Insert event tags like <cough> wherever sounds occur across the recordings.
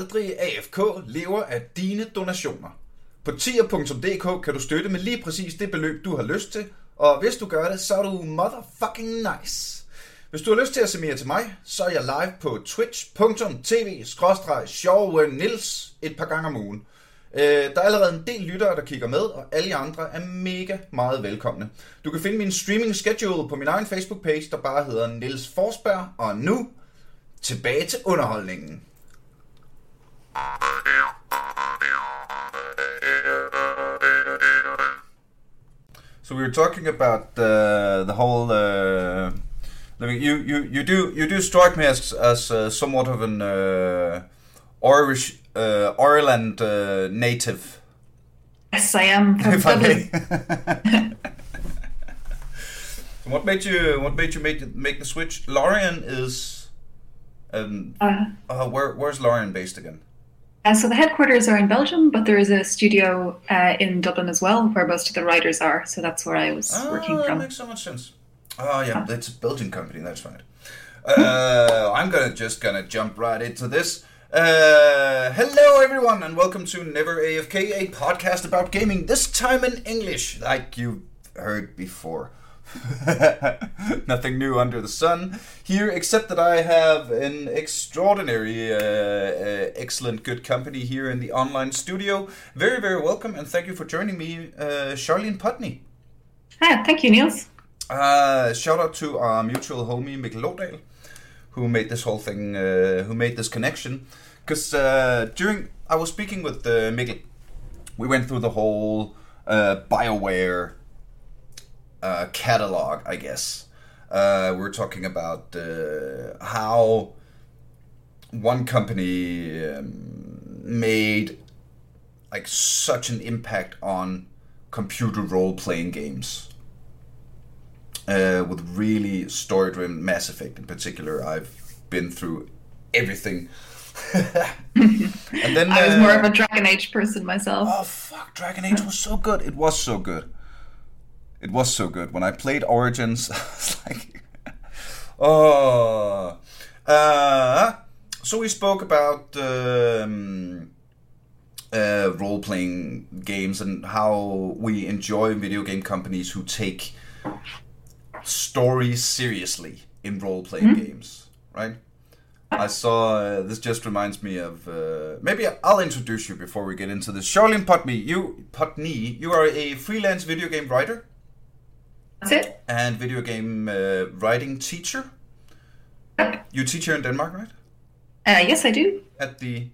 aldrig AFK lever af dine donationer. På tier.dk kan du støtte med lige præcis det beløb, du har lyst til, og hvis du gør det, så er du motherfucking nice. Hvis du har lyst til at se mere til mig, så er jeg live på twitch.tv nils et par gange om ugen. Øh, der er allerede en del lyttere, der kigger med, og alle jer andre er mega meget velkomne. Du kan finde min streaming schedule på min egen Facebook-page, der bare hedder Nils Forsberg, og nu tilbage til underholdningen. So we were talking about uh, the whole uh. You, you, you do you do strike me as as uh, somewhat of an uh, Irish uh, Ireland uh, native. Yes, I am from If I Dublin. may. <laughs> so what made you what made you make the, make the switch? Larian is um Uh, uh, where where's Larian based again? Uh, so the headquarters are in Belgium, but there is a studio uh, in Dublin as well, where most of the writers are. So that's where I was Oh, working that from. makes so much sense. Oh yeah, it's a Belgian company. That's right. Uh, I'm gonna just gonna jump right into this. Uh, hello everyone, and welcome to Never AFK, a podcast about gaming. This time in English, like you've heard before. <laughs> Nothing new under the sun here, except that I have an extraordinary, uh, uh, excellent, good company here in the online studio. Very, very welcome, and thank you for joining me, uh, Charlene Putney. Ah, thank you, Niels. Uh, shout out to our mutual homie Mikkel Lodal, who made this whole thing, uh, who made this connection. Because uh, during I was speaking with uh, Mikkel, we went through the whole uh, Bioware uh, catalog, I guess. Uh, we are talking about uh, how one company um, made like such an impact on computer role playing games uh, with really story driven Mass Effect in particular. I've been through everything. <laughs> and then I was uh, more of a Dragon Age person myself. Oh fuck! Dragon Age was so good. It was so good. It was so good. When I played Origins, <laughs> I was like, <laughs> oh. Uh, so we spoke about um, uh, role-playing games and how we enjoy video game companies who take stories seriously in role-playing games, right? I saw uh, this. Just reminds me of uh, maybe I'll introduce you before we get into this. Charlene Putney, you Putney, you are a freelance video game writer That's it. and video game uh, writing teacher. You teach here in Denmark, right? Uh, yes, I do. At the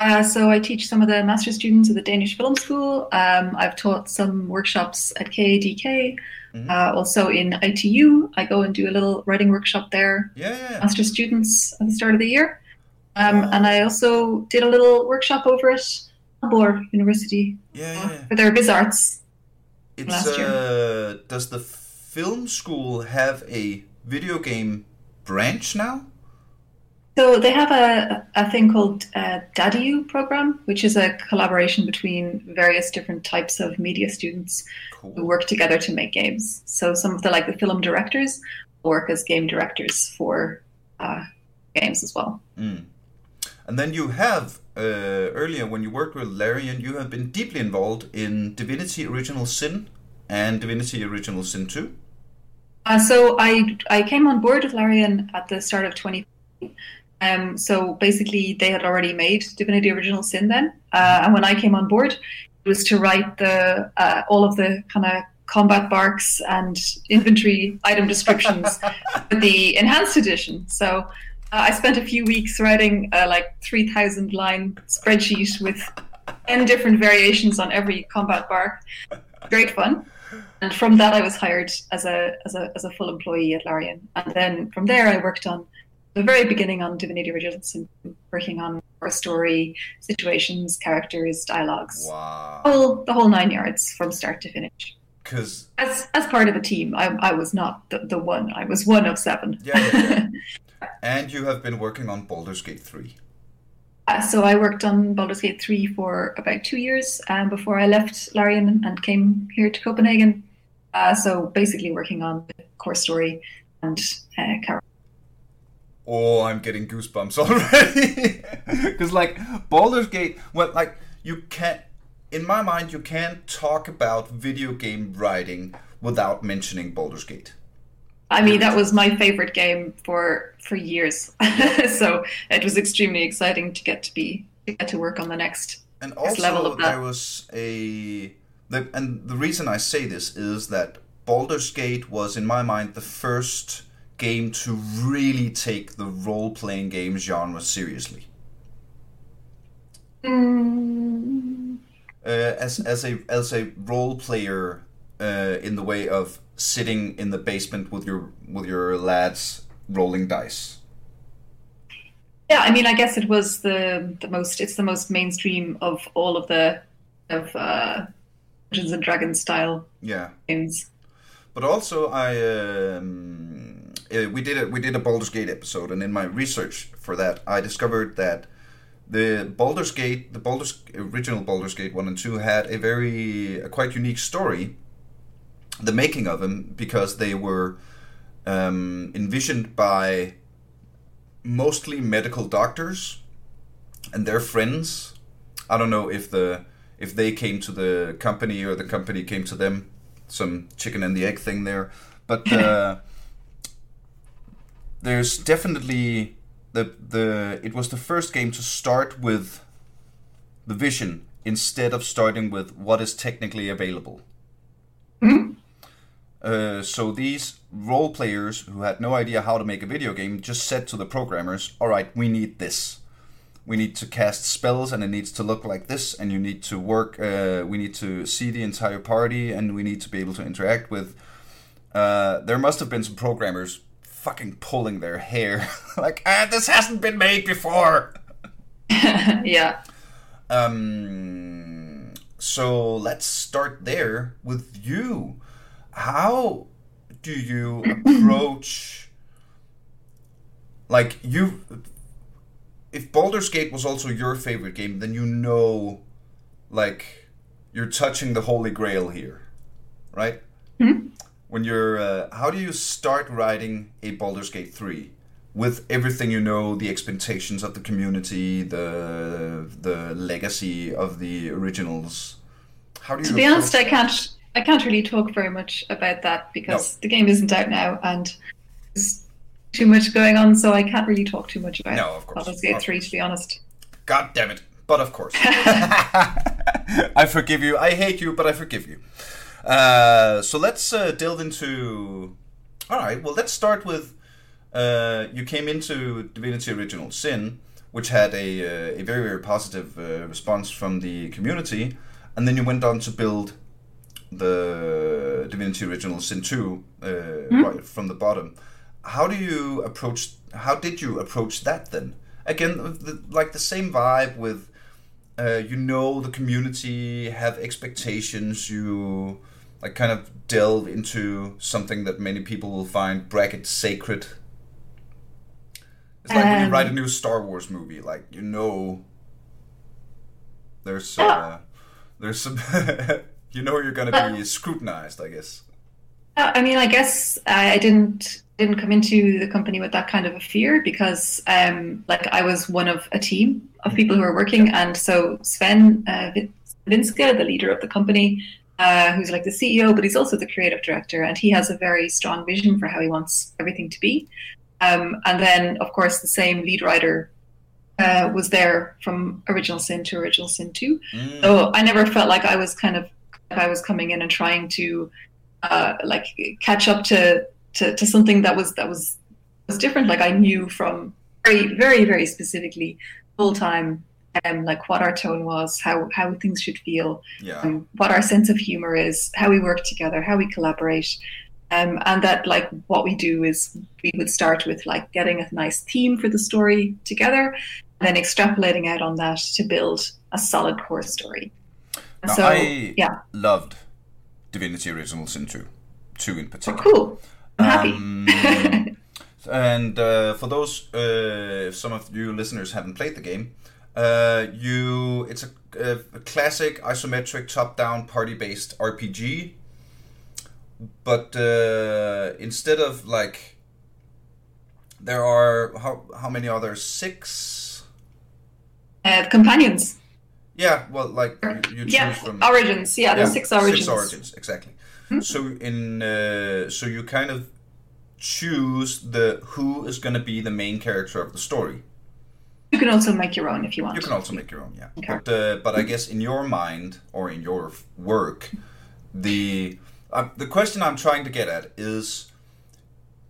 Uh, so I teach some of the master students at the Danish Film School. Um, I've taught some workshops at KADK. Mhm. Uh, also in ITU, I go and do a little writing workshop there. yeah, yeah, master students at the start of the year. Um, and I also did a little workshop over at Aalborg University yeah, yeah. for their biz arts. It's last year. uh, does the film school have a video game branch now? So they have a, a thing called uh, DADIU program, which is a collaboration between various different types of media students who work together to make games. So some of the like the film directors work as game directors for uh, games as well. Mm. And then you have uh, earlier when you worked with Larian, you have been deeply involved in Divinity Original Sin and Divinity Original Sin 2. Uh, so I I came on board with Larian at the start of 20. Um, so basically, they had already made Divinity Original Sin then, uh, and when I came on board, it was to write the uh, all of the kind of combat barks and inventory item descriptions <laughs> for the enhanced edition. So Uh, I spent a few weeks writing a like 3,000 line spreadsheet with 10 different variations on every combat bark. Great fun. And from that, I was hired as a, as a, as a full employee at Larian. And then from there, I worked on the very beginning on Divinity Sin, working on our story, situations, characters, dialogues, Wow. whole, the whole nine yards from start to finish. Because, As, as part of a team, I, I was not the, the one. I was one of seven. yeah, yeah, yeah. <laughs> and you have been working on Baldur's Gate 3. Uh, so I worked on Baldur's Gate 3 for about two years um, before I left Larian and came here to Copenhagen. Uh, so basically working on the core story and uh, character. oh, I'm getting goosebumps <laughs> already. Because like Baldur's Gate, well, like you can't. In my mind, you can't talk about video game writing without mentioning Baldur's Gate. I mean, that was my favorite game for for years. <laughs> so it was extremely exciting to get to be to get to work on the next And next level of that. there was a. The, and the reason I say this is that Baldur's Gate was, in my mind, the first game to really take the role playing game genre seriously. Mm, uh, as as a as a role player uh, in the way of sitting in the basement with your with your lads rolling dice. yeah, I mean, I guess it was the the most. It's the most mainstream of all of the of uh, Dungeons and Dragons style Yeah, games. but also I um, uh, we did a we did a Baldur's Gate episode, and in my research for that, I discovered that the Baldur's Gate, the Baldur's original Baldur's Gate one and two, had a very a quite unique story. The making of them because they were um, envisioned by mostly medical doctors and their friends. I don't know if the if they came to the company or the company came to them. Some chicken and the egg thing there, but uh, <laughs> there's definitely the the it was the first game to start with the vision instead of starting with what is technically available. Mhm. Uh, so these role players who had no idea how to make a video game just said to the programmers, "All right, we need this. We need to cast spells, and it needs to look like this. And you need to work. Uh, we need to see the entire party, and we need to be able to interact with." Uh, there must have been some programmers fucking pulling their hair, <laughs> like, "Ah, this hasn't been made before." <laughs> yeah. Um, so let's start there with you. How do you approach like you if Baldur's Gate was also your favorite game, then you know like you're touching the holy grail here, right? Mhm. When you're uh, how do you start writing a Baldur's Gate 3 with everything you know, the expectations of the community, the the legacy of the originals? How do you To be honest, I can't. I can't really talk very much about that because the game isn't out now and there's too much going on, so I can't really talk too much about No, of course. Baldur's Gate Of Three. course. To be honest, God damn it. But of course. <laughs> <laughs> I forgive you. I hate you, but I forgive you. Uh, so let's uh, delve into. All right, well, let's start with. Uh, you came into Divinity Original Sin, which had a, uh, a very, very positive uh, response from the community, and then you went on to build the Divinity Original Sin 2 uh, right from the bottom. How do you approach? How did you approach that then? Again, the, like the same vibe with, uh, you know, the community have expectations. You like kind of delve into something that many people will find bracket sacred. It's like when you Um, write a new Star Wars movie, like you know, there's Yeah. uh, there's some, <laughs> you know, you're gonna be scrutinized. I guess. Uh, I mean, I guess I didn't didn't come into the company with that kind of a fear because, um, like, I was one of a team of people who were working, and so Swen uh, Vincke, the leader of the company, uh, who's like the CEO, but he's also the creative director, and he has a very strong vision for how he wants everything to be. Um, and then, of course, the same lead writer uh, was there from Original Sin to Original Sin Two. Mm. So I never felt like I was kind of I was coming in and trying to uh, like catch up to, to to something that was that was was different. Like I knew from very very very specifically full time um, like what our tone was, how how things should feel, yeah. um, what our sense of humor is, how we work together, how we collaborate. Um, and that like what we do is we would start with like getting a nice theme for the story together and then extrapolating out on that to build a solid core story. Now, so I yeah, loved Divinity Original Sin 2. 2 in oh, particular. cool. I'm happy. Um, <laughs> and uh, for those, uh, some of you listeners haven't played the game, uh, you it's a, a, a classic isometric top-down party-based RPG. But uh, instead of like there are how how many other six? Uh, companions. Yeah, well, like you, you choose Yeah, from origins. Yeah, there's six origins. Six origins, exactly. So in uh, so you kind of choose the who is going to be the main character of the story. You can also make your own if you want. You can also make your own, yeah. Okay. But uh, but I guess in your mind or in your work, the uh, the question I'm trying to get at is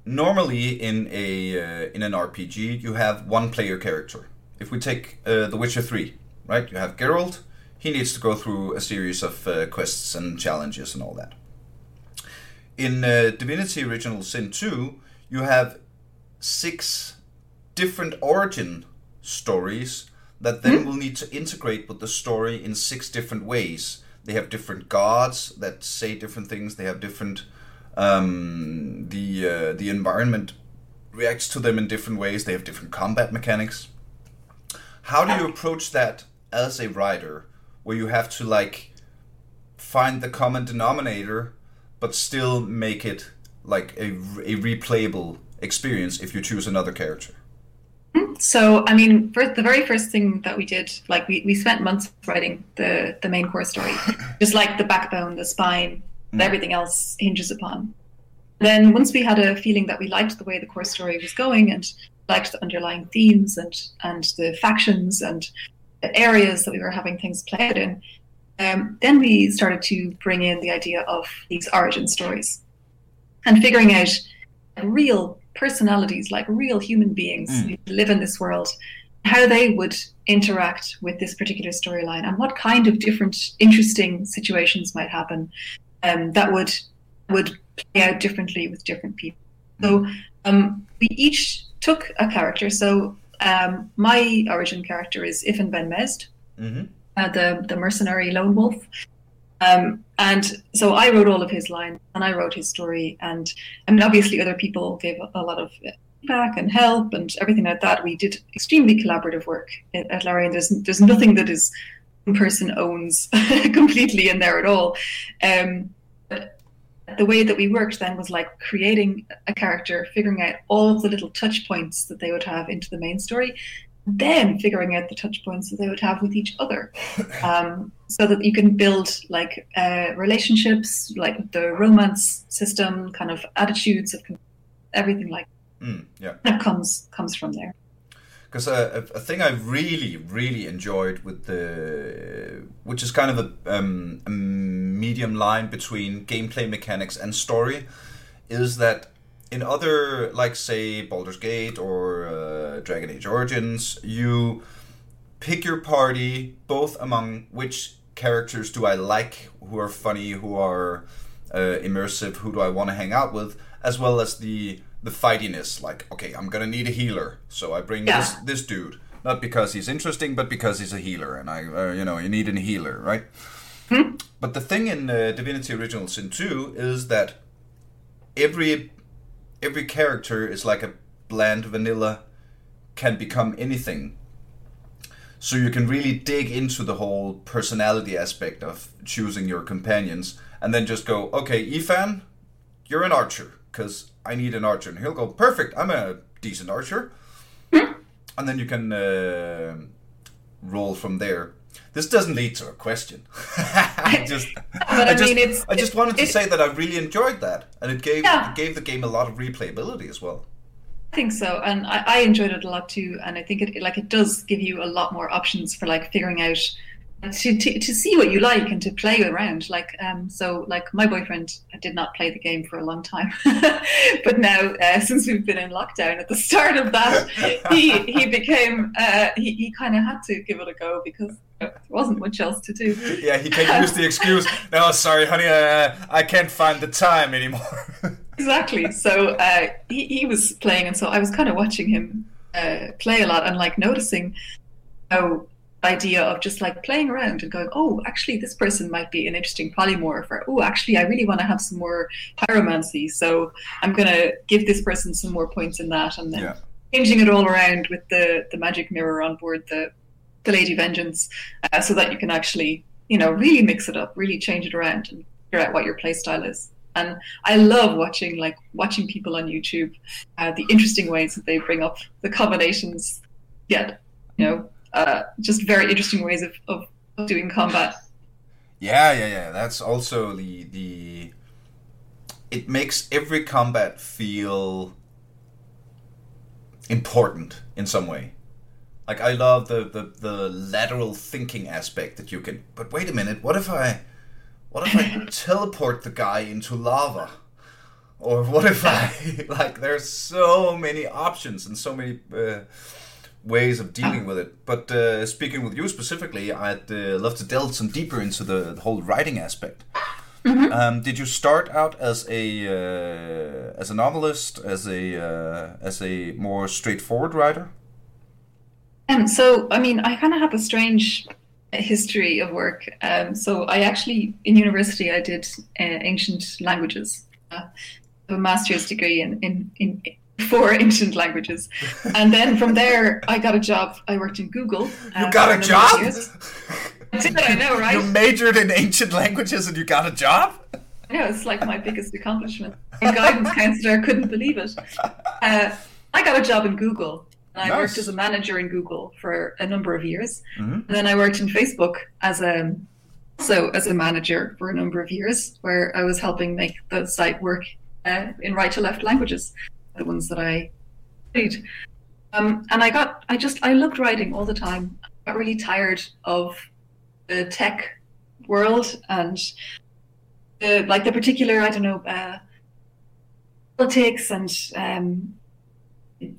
normally in a uh, in an RPG you have one player character. If we take uh, The Witcher Three, right? You have Geralt. He needs to go through a series of uh, quests and challenges and all that. In uh, Divinity Original Sin 2, you have six different origin stories that then will need to integrate with the story in six different ways. They have different gods that say different things. They have different um, the uh, the environment reacts to them in different ways. They have different combat mechanics. How do you approach that as a writer, where you have to like find the common denominator, but still make it like a, a replayable experience if you choose another character? Mm-hmm. So, I mean, first, the very first thing that we did, like we, we spent months writing the, the main core story, <laughs> just like the backbone, the spine, that everything else hinges upon. Then, once we had a feeling that we liked the way the core story was going and liked the underlying themes and, and the factions and areas that we were having things played in, um, then we started to bring in the idea of these origin stories and figuring out real personalities, like real human beings who live in this world, how they would interact with this particular storyline and what kind of different interesting situations might happen um, that would would play out differently with different people. So um, we each took a character. So um, my origin character is Ifan Ben Mezd, Mm-hmm. uh, the the mercenary lone wolf. Um, and so I wrote all of his lines and I wrote his story. And I mean, obviously, other people gave a lot of feedback and help and everything like that. We did extremely collaborative work at, at Larian. There's there's nothing that is one person owns <laughs> completely in there at all. Um, but the way that we worked then was like creating a character, figuring out all of the little touch points that they would have into the main story, then figuring out the touch points that they would have with each other <laughs> um, so that you can build like uh, relationships like the romance system kind of attitudes of everything like Mm, yeah. that comes comes from there Because a, a thing I really, really enjoyed with the, which is kind of a, um, a medium line between gameplay mechanics and story, is that in other, like say Baldur's Gate or uh, Dragon Age Origins, you pick your party both among which characters do I like, who are funny, who are uh, immersive, who do I want to hang out with, as well as the the fightiness. Like, okay, I'm gonna need a healer, so I bring Yeah. this this dude, not because he's interesting, but because he's a healer, and I, uh, you know, you need a healer, right? But the thing in uh, Divinity Original Sin 2 is that every every character is like a bland vanilla can become anything. So you can really dig into the whole personality aspect of choosing your companions and then just go, okay, Ifan, you're an archer because I need an archer. And he'll go, perfect, I'm a decent archer. and then you can uh, roll from there. This doesn't lead to a question. <laughs> I <laughs> just, I I just, mean, it's- I just wanted to it- say that I really enjoyed that, and it gave Yeah. it gave the game a lot of replayability as well. I think so, and I, I enjoyed it a lot too. And I think it like it does give you a lot more options for like figuring out to, to, to see what you like and to play around. Like um, so, like my boyfriend did not play the game for a long time, <laughs> but now uh, <laughs> since we've been in lockdown at the start of that, he he became uh, he he kind of had to give it a go because there wasn't much else to do. <laughs> Yeah, he can use the excuse. No, sorry, honey, uh, I can't find the time anymore. exactly. So uh, he, he was playing, and so I was kind of watching him uh, play a lot and like noticing how idea of just like playing around and going, oh, actually, this person might be an interesting polymorph, or oh, actually, I really want to have some more pyromancy, so I'm going to give this person some more points in that, and then yeah. changing it all around with the the magic mirror on board the the Lady Vengeance, uh, so that you can actually, you know, really mix it up, really change it around, and figure out what your play style is. And I love watching like watching people on YouTube, uh, the interesting ways that they bring up the combinations. Yeah, you know, uh, just very interesting ways of, of, of doing combat. Yeah, yeah, yeah. That's also the the. It makes every combat feel important in some way. Like I love the, the, the lateral thinking aspect that you can. But wait a minute, what if I, what if I <laughs> teleport the guy into lava, or what if I <laughs> like? There's so many options and so many uh, ways of dealing with it. But uh, speaking with you specifically, I'd uh, love to delve some deeper into the, the whole writing aspect. Mm-hmm. Um, did you start out as a uh, as a novelist, as a uh, as a more straightforward writer? Um, so, I mean, I kind of have a strange history of work. Um, so, I actually, in university, I did uh, ancient languages, uh, a master's degree in, in, in <laughs> four ancient languages. And then from there, I got a job. I worked in Google. Uh, you got a job? I know, right? You majored in ancient languages and you got a job? Know, it's like my biggest accomplishment. My guidance counselor couldn't believe it. Uh, I got a job in Google And I nice. worked as a manager in Google for a number of years. Mm-hmm. And then I worked in Facebook as a so as a manager for a number of years, where I was helping make the site work uh, in right to left languages, the ones that I studied. Um, and I got, I just, I loved writing all the time. I got really tired of the tech world and the, like the particular, I don't know, uh, politics and um,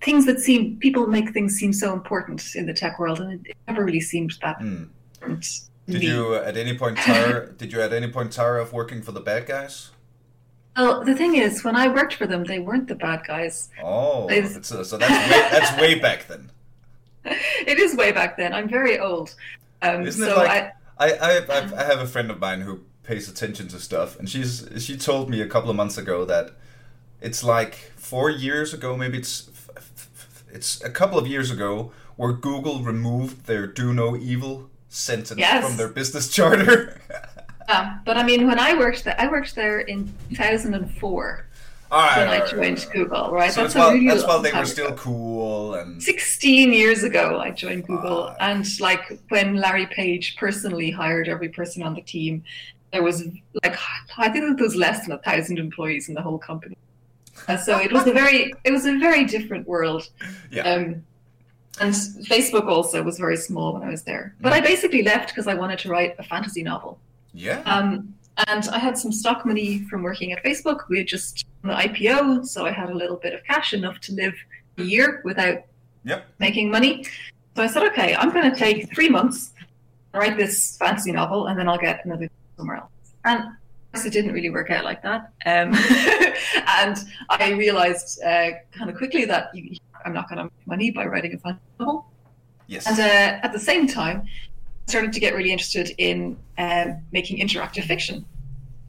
things that seem people make things seem so important in the tech world, and it never really seemed that mm. important. Did you at any point <laughs> tire? did you at any point tire of working for the bad guys? Well, the thing is, when I worked for them, they weren't the bad guys. Oh, a, so that's way, that's way back then. <laughs> It is way back then. I'm very old. Um, Isn't so it like I, I, I, I have a friend of mine who pays attention to stuff, and she's she told me a couple of months ago that it's like four years ago, maybe it's it's a couple of years ago where Google removed their "Do No Evil" sentence yes. from their business <laughs> charter. Yeah, but I mean, when I worked there, I worked there in 2004. Right, when right, I joined right, Google, right? So that's, while, really that's while they were still ago. cool and. Sixteen years ago, I joined Google, uh, and like when Larry Page personally hired every person on the team, there was like I think there was less than a thousand employees in the whole company. Uh, so it was a very it was a very different world. Yeah. Um, and Facebook also was very small when I was there. But I mm. basically left because I wanted to write a fantasy novel. Yeah. Um, and I had some stock money from working at Facebook. We had just the IPO, so I had a little bit of cash enough to live a year without yep. making money. So I said, okay, I'm going to take three months, write this fantasy novel, and then I'll get another somewhere else. And it didn't really work out like that. Um, <laughs> and I realized uh, kind of quickly that I'm not going to make money by writing a fantasy novel. Yes. And uh, at the same time, started to get really interested in um, making interactive fiction.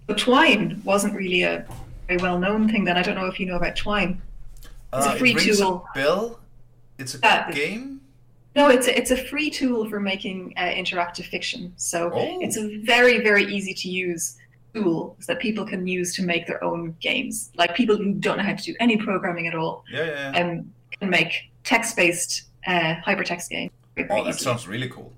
But Twine wasn't really a very well known thing then. I don't know if you know about Twine. It's uh, a free it tool. A bill? It's a uh, game? No, it's a, it's a free tool for making uh, interactive fiction. So oh. it's a very, very easy to use tool that people can use to make their own games. Like people who don't know how to do any programming at all, yeah, yeah, yeah. Um, can make text-based uh, hypertext games. Oh, that sounds really cool.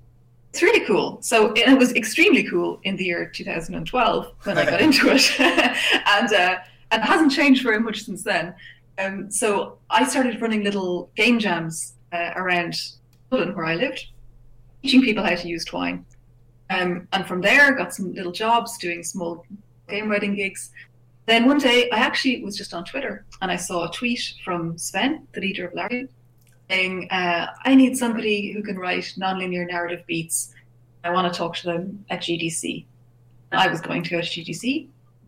It's really cool. So it was extremely cool in the year 2012 when I got into it, <laughs> and uh, and it hasn't changed very much since then. Um, so I started running little game jams uh, around Dublin where I lived, teaching people how to use Twine. Um, and from there, got some little jobs doing small game writing gigs. Then one day, I actually was just on Twitter and I saw a tweet from Swen, the leader of Larian, saying, uh, I need somebody who can write nonlinear narrative beats. I want to talk to them at GDC. I was going to go to GDC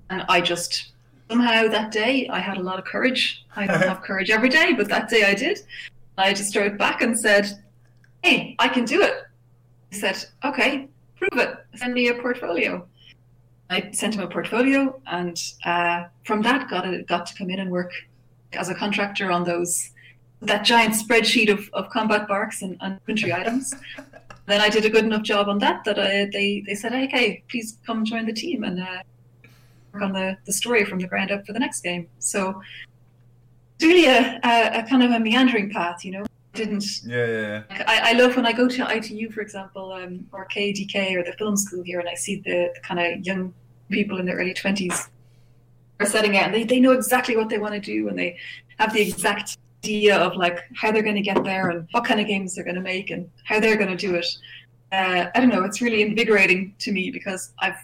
and I just somehow that day I had a lot of courage. I don't <laughs> have courage every day, but that day I did. I just strode back and said, Hey, I can do it. He said, Okay, prove it. Send me a portfolio. I sent him a portfolio, and uh, from that, got a, got to come in and work as a contractor on those that giant spreadsheet of, of combat barks and, and country items. Then I did a good enough job on that that I, they they said, "Okay, please come join the team." And uh, work on the, the story from the ground up for the next game. So it's really a, a, a kind of a meandering path, you know. Didn't Yeah, yeah, yeah. I, I love when I go to ITU, for example, um, or KDK or the film school here, and I see the, the kind of young people in their early twenties are setting out, and they, they know exactly what they want to do, and they have the exact idea of like how they're going to get there and what kind of games they're going to make and how they're going to do it. Uh, I don't know. It's really invigorating to me because I've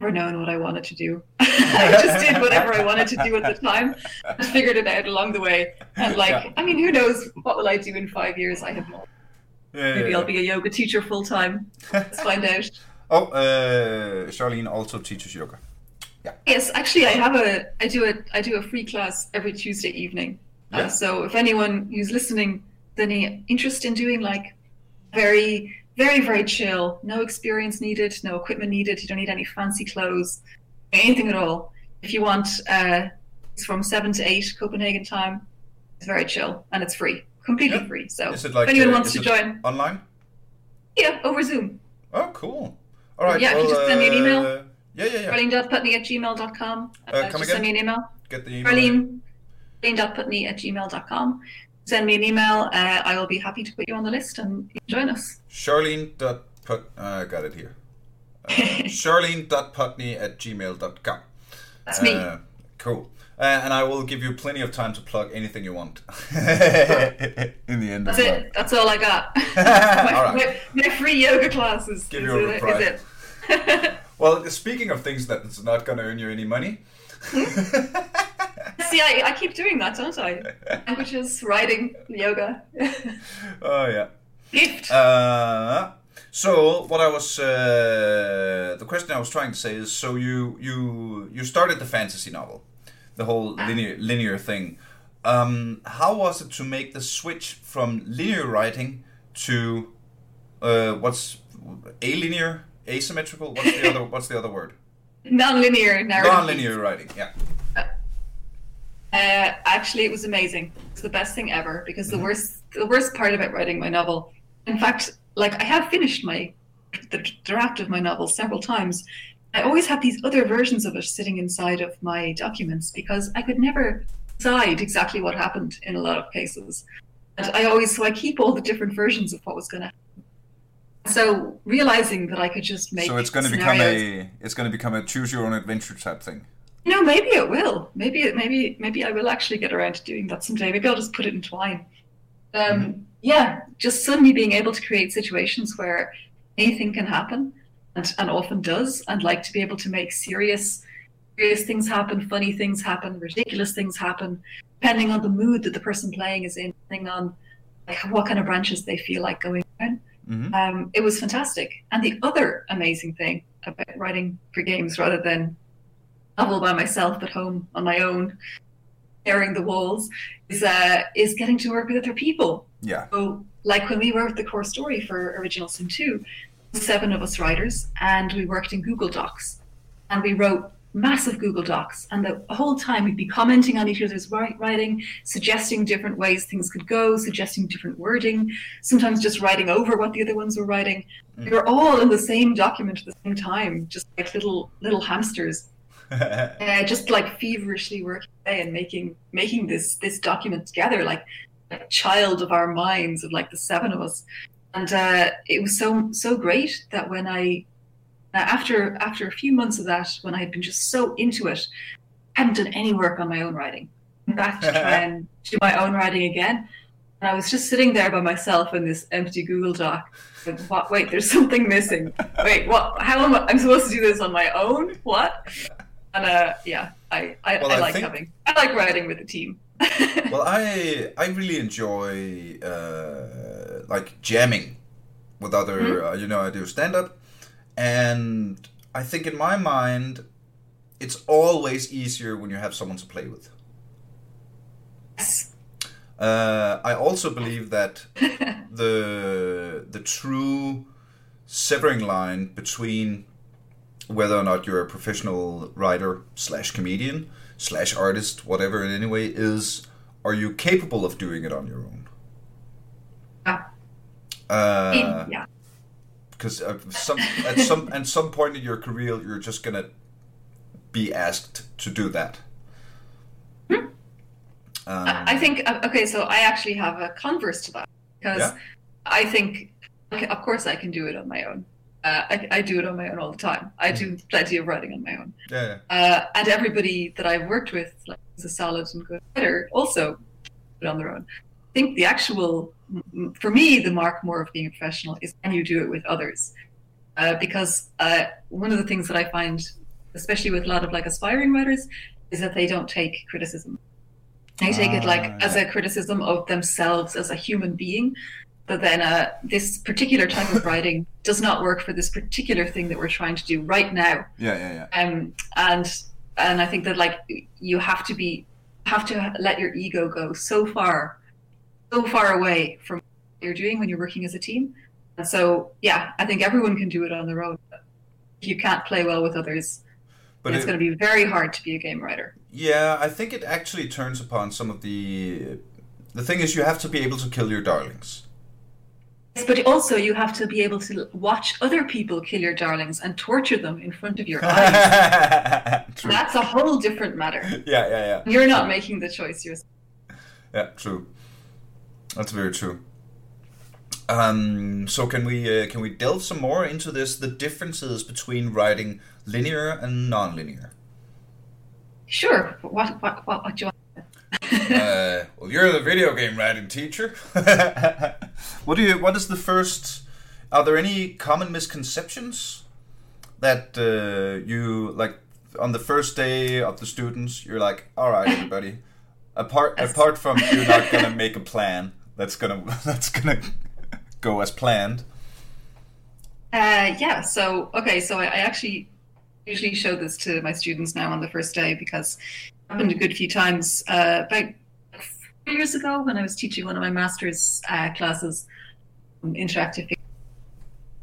never known what I wanted to do. <laughs> I just did whatever I wanted to do at the time. I figured it out along the way. And like, Yeah. I mean, who knows what will I do in five years? I have no. yeah, Maybe yeah, I'll be a yoga teacher full time. Let's find out. <laughs> Oh, uh, Charlene also teaches yoga. Yes, actually, I have a. I do a. I do a free class every Tuesday evening. Yeah. Uh, so if anyone who's listening, has any interest in doing like very, very, very chill, no experience needed, no equipment needed. You don't need any fancy clothes, anything at all. If you want, uh, it's from seven to eight Copenhagen time. It's very chill and it's free, completely Yeah. free. So like if anyone uh, wants to join, online? yeah, over Zoom. Oh, cool. All right. Yeah, if you just send me an email. uh, Yeah, yeah, yeah. Arlene.putney at gmail.com. Uh, Uh, come just send me an email. Get the email. Arlene, arlene.putney at gmail.com. Send me an email. Uh, I will be happy to put you on the list and you can join us. Charlene dot put. I got it here. Uh, <laughs> Charlene dot Putney at gmail.com. That's me. Uh, cool. Uh, and I will give you plenty of time to plug anything you want. <laughs> In the end That's of it. That's all I got. <laughs> my, All right. my, my free yoga classes. Give is, you a it- is it. Well, speaking of things that's not going to earn you any money. <laughs> See, I, I keep doing that, don't I? Languages, writing, yoga. <laughs> oh, yeah. Gift. Uh, so what I was uh, the question I was trying to say is so you you you started the fantasy novel, the whole linear linear thing. Um, how was it to make the switch from linear writing to uh, what's alinear, asymmetrical? What's the other What's the other word? <laughs> Non-linear narrative. Non-linear writing. Yeah. Uh, actually, it was amazing. It's the best thing ever because Mm-hmm. the worst the worst part about writing my novel, in fact, like I have finished my the draft of my novel several times. I always have these other versions of it sitting inside of my documents because I could never decide exactly what happened in a lot of cases. And I always so I keep all the different versions of what was going to happen. So realizing that I could just make So it's going to become a it's going to become a choose your own adventure type thing. No, maybe it will. Maybe maybe maybe I will actually get around to doing that someday. Maybe I'll just put it in twine. Um, Yeah, just suddenly being able to create situations where anything can happen, and, and often does, and like to be able to make serious, serious things happen, funny things happen, ridiculous things happen, depending on the mood that the person playing is in, depending on like what kind of branches they feel like going down. hmm Um, it was fantastic. And the other amazing thing about writing for games rather than novel by myself at home on my own, airing the walls, is uh, is getting to work with other people. Yeah. So, like when we wrote the core story for Original Sin 2, seven of us writers, and we worked in Google Docs. And we wrote massive Google Docs. And the whole time we'd be commenting on each other's writing, suggesting different ways things could go, suggesting different wording, sometimes just writing over what the other ones were writing. We were all in the same document at the same time, just like little little hamsters <laughs> uh, just like feverishly working away and making making this this document together like a child of our minds of like the seven of us. And uh, it was so so great that when i after after a few months of that when i had been just so into it I hadn't done any work on my own writing. Back to try <laughs> and do my own writing again. And i was just sitting there by myself in this empty google doc and what wait there's something missing. Wait what how am I, i'm supposed to do this on my own? What and uh, yeah, I I, Well, I, I like think- having I like riding with a team. <laughs> well, I I really enjoy uh, like jamming with other. Uh, you know, I do stand up, and I think in my mind, it's always easier when you have someone to play with. yes. Uh, I also believe that <laughs> the the true severing line between whether or not you're a professional writer slash comedian slash artist, whatever in any way, is are you capable of doing it on your own? Yeah. Uh, yeah. because uh, some at some at some point in your career you're just gonna be asked to do that? Hmm? Um, I think uh, okay. So I actually have a converse to that because yeah. I think, of course, I can do it on my own. Uh, I, I, do it on my own all the time. I do plenty of writing on my own. Yeah. yeah. Uh, and everybody that I've worked with, like, is a solid and good writer, also it on their own. I think the actual, for me, the mark more of being a professional is can you do it with others? Uh, because uh, one of the things that I find, especially with a lot of like aspiring writers, is that they don't take criticism. They take it like as a ah, criticism of themselves as a human being, but then uh, this particular type of writing does not work for this particular thing that we're trying to do right now. Yeah, yeah, yeah. Um, and and I think that like you have to be have to let your ego go so far, so far away from what you're doing when you're working as a team. And so, yeah, I think everyone can do it on their own. If you can't play well with others, but it's it, going to be very hard to be a game writer. Yeah, I think it actually turns upon some of the. The thing is, you have to be able to kill your darlings but also you have to be able to watch other people kill your darlings and torture them in front of your <laughs> eyes. That's a whole different matter. Yeah, yeah, yeah. You're not making the choice yourself. Yeah, true. That's very true. Um, so can we uh, can we delve some more into this? The differences between writing linear and non-linear. Sure. What what what, what do you want? uh, well, you're the video game writing teacher. <laughs> what do you? What is the first? Are there any common misconceptions that uh, you like on the first day of the students? You're like, all right, everybody. Apart apart from you're not gonna make a plan that's gonna <laughs> that's gonna go as planned. Uh, yeah. So okay. So I, I actually usually show this to my students now on the first day because happened a good few times. Uh, about years ago, when I was teaching one of my master's uh, classes, um, interactive.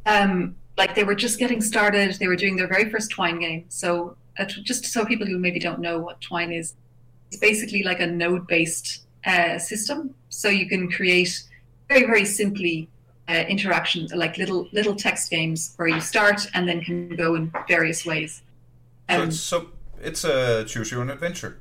Um, like they were just getting started. They were doing their very first Twine game. So uh, just so people who maybe don't know what Twine is, it's basically like a node-based uh, system. So you can create very very simply uh, interactions like little little text games where you start and then can go in various ways. Um, so, so it's a choose your own adventure.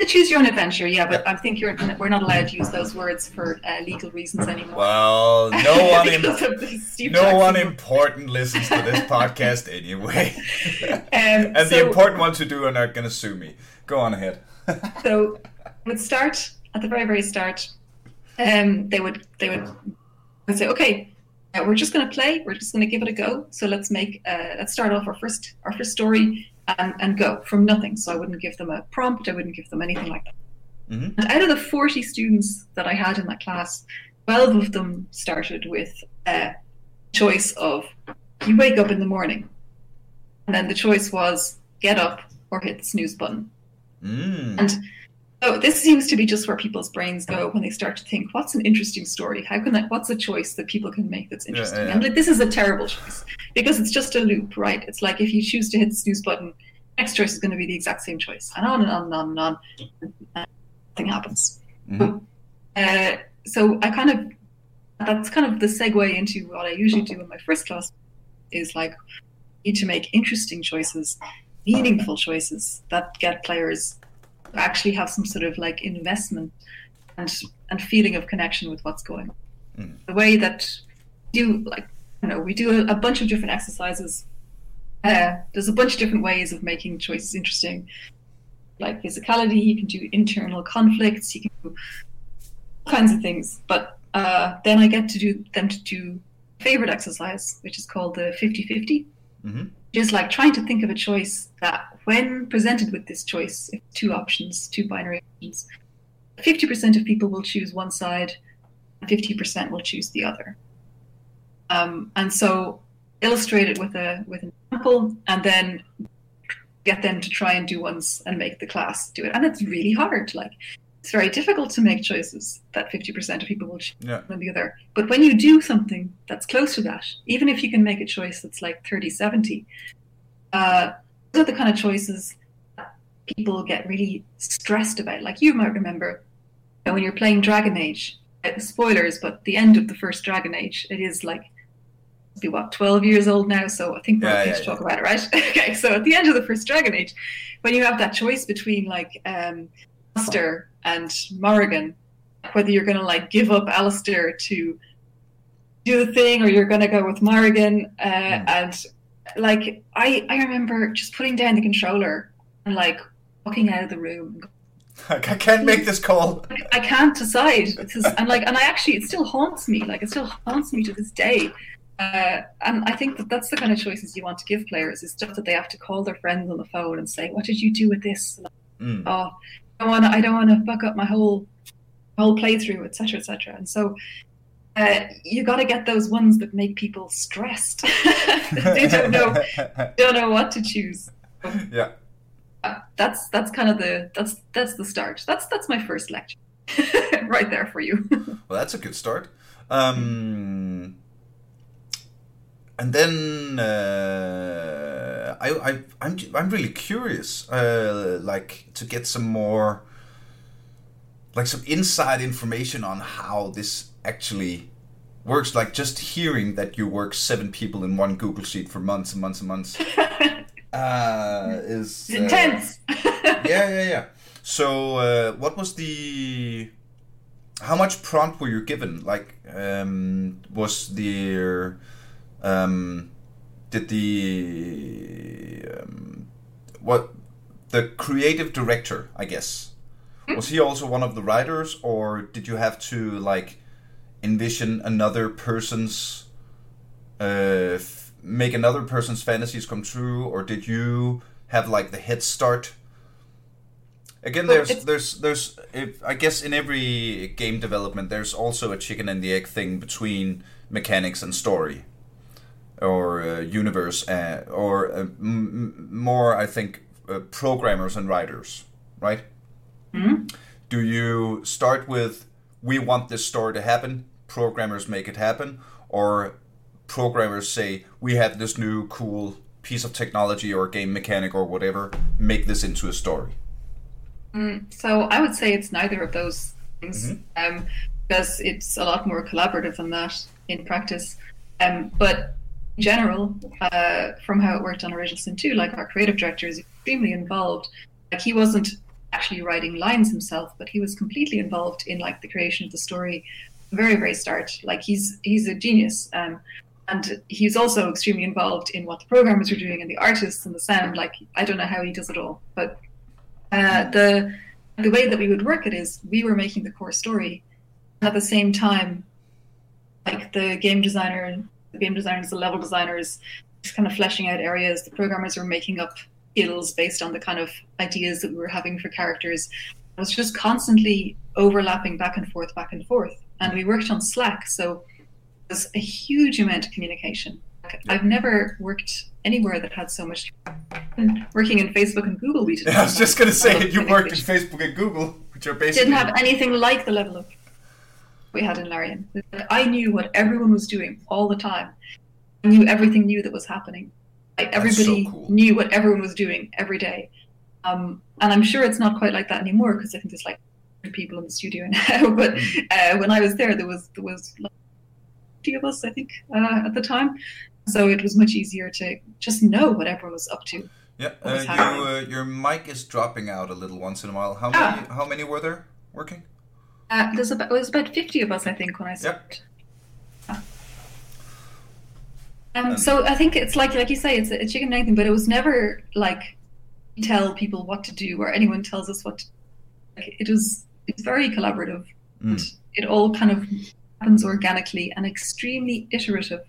The choose your own adventure, yeah, but I think you're we're not allowed to use those words for uh, legal reasons anymore. Well, <laughs> no one im- no one important listens to this podcast anyway, <laughs> um, and so, the important ones who do are not going to sue me. Go on ahead. <laughs> so, would start at the very very start. Um, they would they would say, okay, uh, we're just going to play. We're just going to give it a go. So let's make uh, let's start off our first our first story and, and go from nothing. So I wouldn't give them a prompt, I wouldn't give them anything like that. Mm-hmm. And out of the 40 students that I had in that class, 12 of them started with a choice of you wake up in the morning, and then the choice was get up or hit the snooze button. Mm. And so this seems to be just where people's brains go when they start to think, what's an interesting story? How can that, what's a choice that people can make that's interesting? Yeah, yeah. And like, this is a terrible choice because it's just a loop, right? It's like if you choose to hit the snooze button, next choice is going to be the exact same choice, and on and on and on and on. And nothing happens. Mm-hmm. Uh, so I kind of, that's kind of the segue into what I usually do in my first class is like, need to make interesting choices, meaningful choices that get players actually have some sort of like investment and and feeling of connection with what's going on. Mm. The way that do like you know we do a, a bunch of different exercises. Uh, there's a bunch of different ways of making choices interesting, like physicality. You can do internal conflicts. You can do all kinds of things. But uh, then I get to do them to do favorite exercise, which is called the 50-50. Mm-hmm. Just like trying to think of a choice that when presented with this choice, two options, two binary options, 50% of people will choose one side, 50% will choose the other. Um, and so illustrate it with a with an example, and then get them to try and do ones and make the class do it. And it's really hard. Like it's very difficult to make choices that 50% of people will choose yeah. one or the other. But when you do something that's close to that, even if you can make a choice that's like 30 70, uh, those are the kind of choices people get really stressed about. Like you might remember you know, when you're playing Dragon Age, uh, spoilers, but the end of the first Dragon Age, it is like be what 12 years old now so i think we're Yeah, okay yeah, to talk about it right <laughs> okay so at the end of the first dragon age when you have that choice between like um Alistair and Morrigan whether you're gonna like give up Alistair to do the thing or you're gonna go with Morrigan uh, Mm. and like I I remember just putting down the controller and like walking out of the room <laughs> I can't make this call. I can't decide. Is, and like, and I actually, it still haunts me. Like, it still haunts me to this day. Uh, and I think that that's the kind of choices you want to give players is stuff that they have to call their friends on the phone and say, "What did you do with this?" Mm. oh, want to. I don't want to fuck up my whole whole playthrough, etc., etc. And so. Uh, you got to get those ones that make people stressed. <laughs> they don't know, <laughs> don't know what to choose. yeah. Uh, that's that's kind of the that's that's the start. That's that's my first lecture, <laughs> right there for you. Well, that's a good start. Um, and then uh, I, I, I'm, I'm really curious, uh, like to get some more, like some inside information on how this actually works. Like just hearing that you work seven people in one Google Sheet for months and months and months <laughs> uh, is uh, intense. <laughs> yeah, yeah, yeah. So, uh, what was the? How much prompt were you given? Like, um, was there? Um, did the um, what the creative director? I guess was he also one of the writers, or did you have to like envision another person's? Uh, f- make another person's fantasies come true, or did you have like the head start? Again, Well, there's there's there's if, I guess in every game development there's also a chicken and the egg thing between mechanics and story, or uh, universe, uh, or uh, m- more I think uh, programmers and writers, right? Mhm. Do you start with we want this story to happen, programmers make it happen, or programmers say we have this new cool piece of technology or game mechanic or whatever, make this into a story. Mm, so I would say it's neither of those things, um, because it's a lot more collaborative than that in practice. Um, but general, uh, from how it worked on Original Sin 2, like our creative director is extremely involved. Like he wasn't actually writing lines himself, but he was completely involved in like the creation of the story, very very start. Like he's he's a genius. Um, and he's also extremely involved in what the programmers are doing and the artists and the sound. Like I don't know how he does it all, but uh, the the way that we would work it is we were making the core story, and at the same time, like the game designer, game designers, the level designers, just kind of fleshing out areas. The programmers were making up skills based on the kind of ideas that we were having for characters. It was just constantly overlapping back and forth, back and forth, and we worked on Slack, so there's a huge amount of communication. I've never worked anywhere that had so much. Working in Facebook and Google, we didn't. <laughs> I was just gonna say level of you worked in Facebook and Google, which are basically didn't have anything like the level of we had in Larian. I knew what everyone was doing all the time. I knew everything new that was happening. Like That's so everybody cool. knew what everyone was doing every day. Um, and I'm sure it's not quite like that anymore because I think there's like 100 people in the studio <laughs> now. but Mm. uh, when I was there, there was there was like 50 of us, I think, uh, at the time. So it was much easier to just know what everyone was up to. Yeah, uh, you, uh, your mic is dropping out a little once in a while. How Ah. many? How many were there working? Uh, there's about, it was about 50 of us, I think, when I started. Um, And- so I think it's like, like you say, it's a, chicken and egg thing, but it was never like tell people what to do or anyone tells us what. To, like, it was it's very collaborative. Mm. It all kind of happens organically and extremely iterative.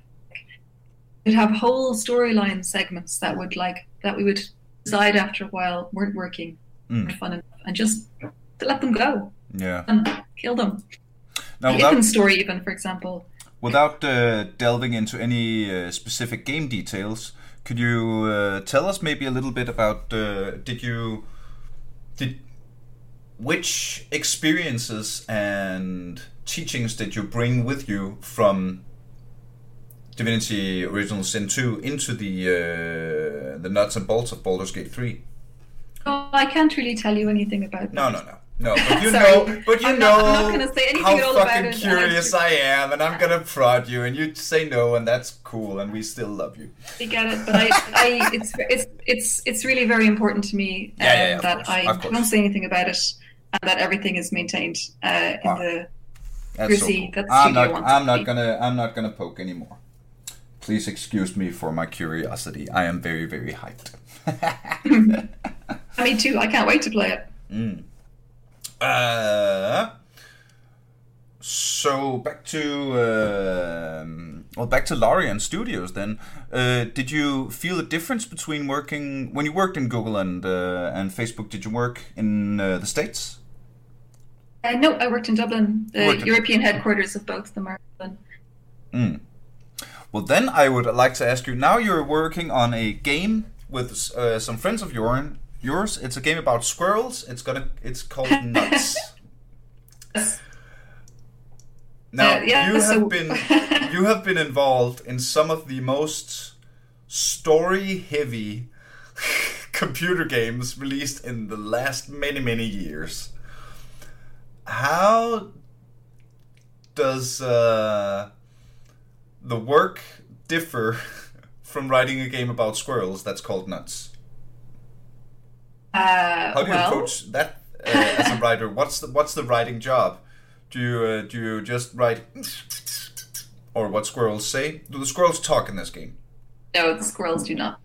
We'd have whole storyline segments that would like that we would decide after a while weren't working, Mm. weren't fun enough, and just to let them go Yeah. and kill them. Now, the without, story, even for example. without uh, delving into any uh, specific game details, could you uh, tell us maybe a little bit about? Uh, did you did which experiences and teachings did you bring with you from Divinity Original Sin 2 into the uh, the nuts and bolts of Baldur's Gate 3? Oh, I can't really tell you anything about that. No, that. no, no, No, but <laughs> you know, but you I'm know not- I'm not gonna say anything how fucking it, curious I am, and I'm gonna prod you, and you say no, and that's cool, and we still love you. I get it, but I, I, it's, it's, it's, it's really very important to me um, Yeah, yeah, yeah, that course, I don't say anything about it, and that everything is maintained uh, in Ah, the. That's so cool. I'm not. I'm to not gonna. I'm not gonna poke anymore. Please excuse me for my curiosity. I am very, very hyped. <laughs> <laughs> Me too. I can't wait to play it. Mm. Uh, so back to um, well, back to Larian Studios. Then, uh, did you feel a difference between working when you worked in Google and uh, and Facebook? Did you work in uh, the states? Uh, no, I worked in Dublin. The in- European headquarters of both are Dublin. Mm. Well, then I would like to ask you. Now you're working on a game with uh, some friends of yours. Yours. It's a game about squirrels. It's gonna. It's called <laughs> Nuts. Now Uh, yeah, you have been <laughs> you have been involved in some of the most story-heavy <laughs> computer games released in the last many many years. How does uh, the work differ from writing a game about squirrels that's called Nuts? Uh, How do you well, approach that uh, as a writer? What's the what's the writing job? Do you uh, do you just write or what squirrels say? Do the squirrels talk in this game? No, the squirrels do not.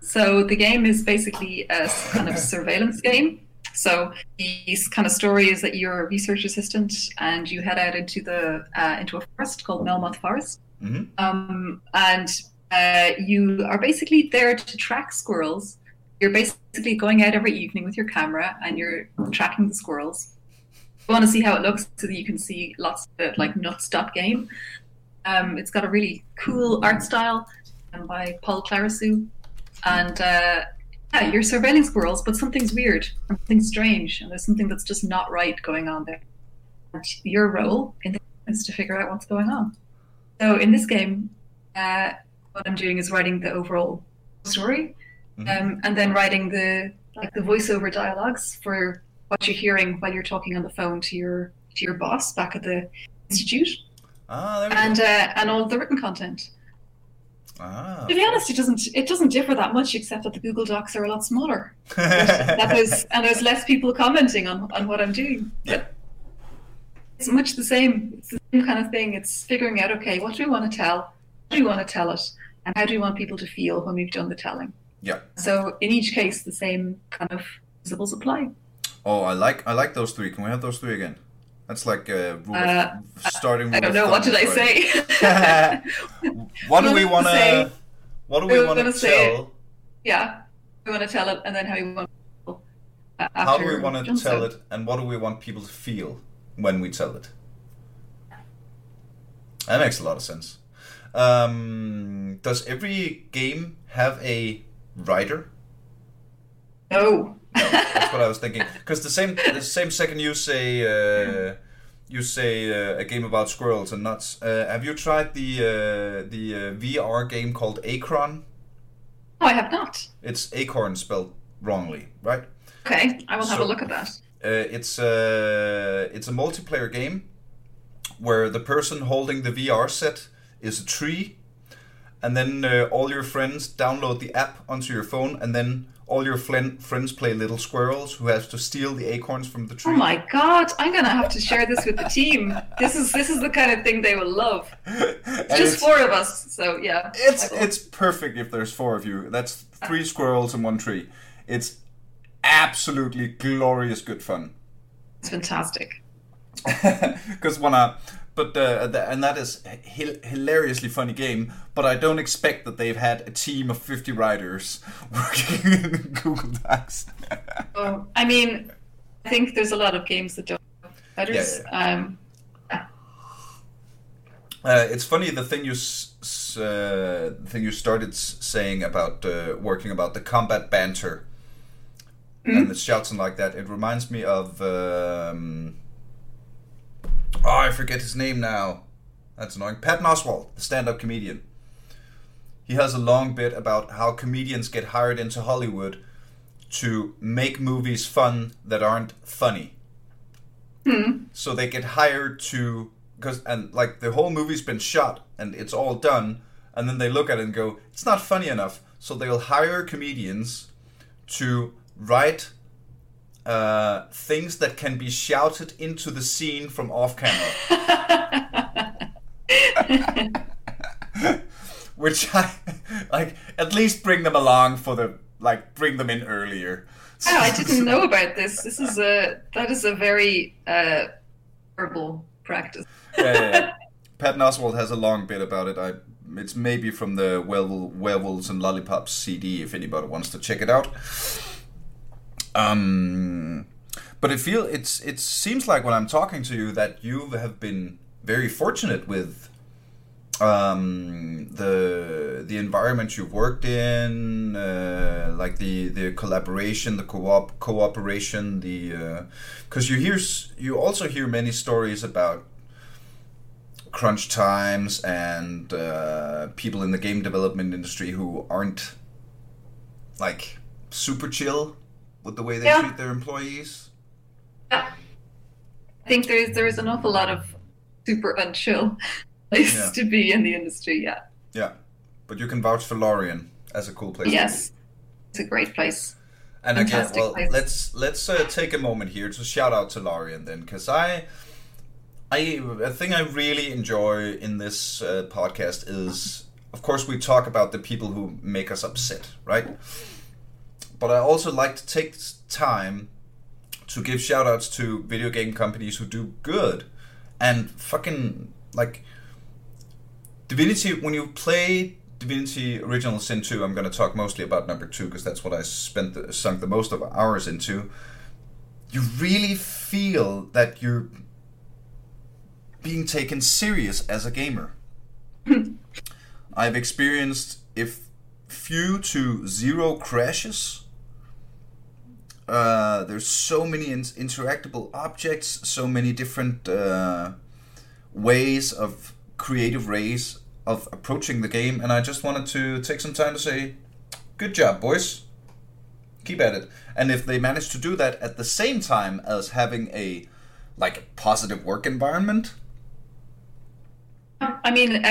So the game is basically a kind of surveillance game. So these kind of story is that you're a research assistant and you head out into the uh, into a forest called Melmoth Forest, Mhm. um, and uh, you are basically there to track squirrels. You're basically going out every evening with your camera and you're tracking the squirrels. You want to see how it looks so that you can see lots of it, like nuts stop game. Um, it's got a really cool art style um, by Pol Clarissou. And uh, yeah, you're surveilling squirrels, but something's weird, something's strange, and there's something that's just not right going on there. And your role in the is to figure out what's going on. So in this game, uh, what I'm doing is writing the overall story, Mhm. um, and then writing the like the voiceover dialogues for what you're hearing while you're talking on the phone to your to your boss back at the institute, Ah, there we and go. uh, and all the written content. Ah. To be honest, it doesn't it doesn't differ that much, except that the Google Docs are a lot smaller. <laughs> that there's and there's less people commenting on, on what I'm doing. Yeah. It's much the same. It's the same kind of thing. It's figuring out okay, what do we want to tell? How do we want to tell it? And how do we want people to feel when we've done the telling? Yeah. So in each case the same kind of principles apply. Oh, I like I like those three. Can we have those three again? That's like uh, rule Uh, of, starting. I don't know, what did I say? What do we want to? What do We we want to tell? yeah. We want to tell it and then how you want people uh, How do we want to tell it, and what do we want people to feel when we tell it? That makes a lot of sense. Um, does every game have a writer? No. No, that's what I was thinking. Because the same, the same second you say, uh, you say uh, a game about squirrels and nuts. Uh, have you tried the uh, the uh, VR game called Acron? No, I have not. It's acorn spelled wrongly, right? Okay, I will have So- a look at that. Uh, it's a it's a multiplayer game where the person holding the VR set is a tree, and then uh, all your friends download the app onto your phone, and then all your flen- friends play little squirrels who have to steal the acorns from the tree. Oh my god, I'm gonna have to share this with the team. This is this is the kind of thing they will love. <laughs> Just four of us, so yeah. it's it's perfect if there's four of you. That's three squirrels in one tree. It's absolutely glorious good fun. It's fantastic. <laughs> because wanna but uh, the, and that is a hilariously funny game but i don't expect that they've had a team of 50 writers <laughs> working in google docs. <laughs> Oh, I mean, I think there's a lot of games that don't have headers. Um, uh, it's funny the thing you s- uh, the thing you started s- saying about uh, working about the combat banter and the shouts and like that it reminds me of um, oh i forget his name now. That's annoying. Pat Oswalt the stand-up comedian. He has a long bit about how comedians get hired into hollywood to make movies fun that aren't funny. Hmm. so they get hired to because and like the whole movie's been shot and it's all done and then they look at it and go it's not funny enough. So they'll hire comedians to write uh, things that can be shouted into the scene from off camera <laughs> which i like at least bring them along for the like bring them in earlier Oh, I didn't know about this. This is a that is a very uh, horrible practice. yeah, yeah, yeah. Patton Oswalt has a long bit about it. I it's maybe from the Werewol- Werewolves and Lollipops CD if anybody wants to check it out. Um, but it feel it's it seems like when I'm talking to you that you have been very fortunate with um, the the environment you've worked in, uh, like the the collaboration, the co-op cooperation, the because you hear you also hear many stories about crunch times and uh, people in the game development industry who aren't like super chill with the way they Yeah. treat their employees. Yeah. I think there's there's an awful lot of super unchill <laughs> places Yeah. to be in the industry. Yeah. Yeah, but you can vouch for Larian as a cool place. to be. Yes, it's a great place. And again, well, place. let's let's uh, take a moment here to shout out to Larian then, because I, I a thing I really enjoy in this uh, podcast is, of course, we talk about the people who make us upset, right? But I also like to take time to give shout outs to video game companies who do good, and fucking like Divinity, when you play Divinity Original Sin 2, I'm going to talk mostly about number 2 because that's what I spent the, sunk the most of hours into. You really feel that you're being taken serious as a gamer. <coughs> I've experienced if few to zero crashes. Uh, there's so many in- interactable objects, so many different uh, ways of creative ways of approaching the game, and I just wanted to take some time to say, good job, boys. Keep at it. And if they manage to do that at the same time as having a like positive work environment, I mean,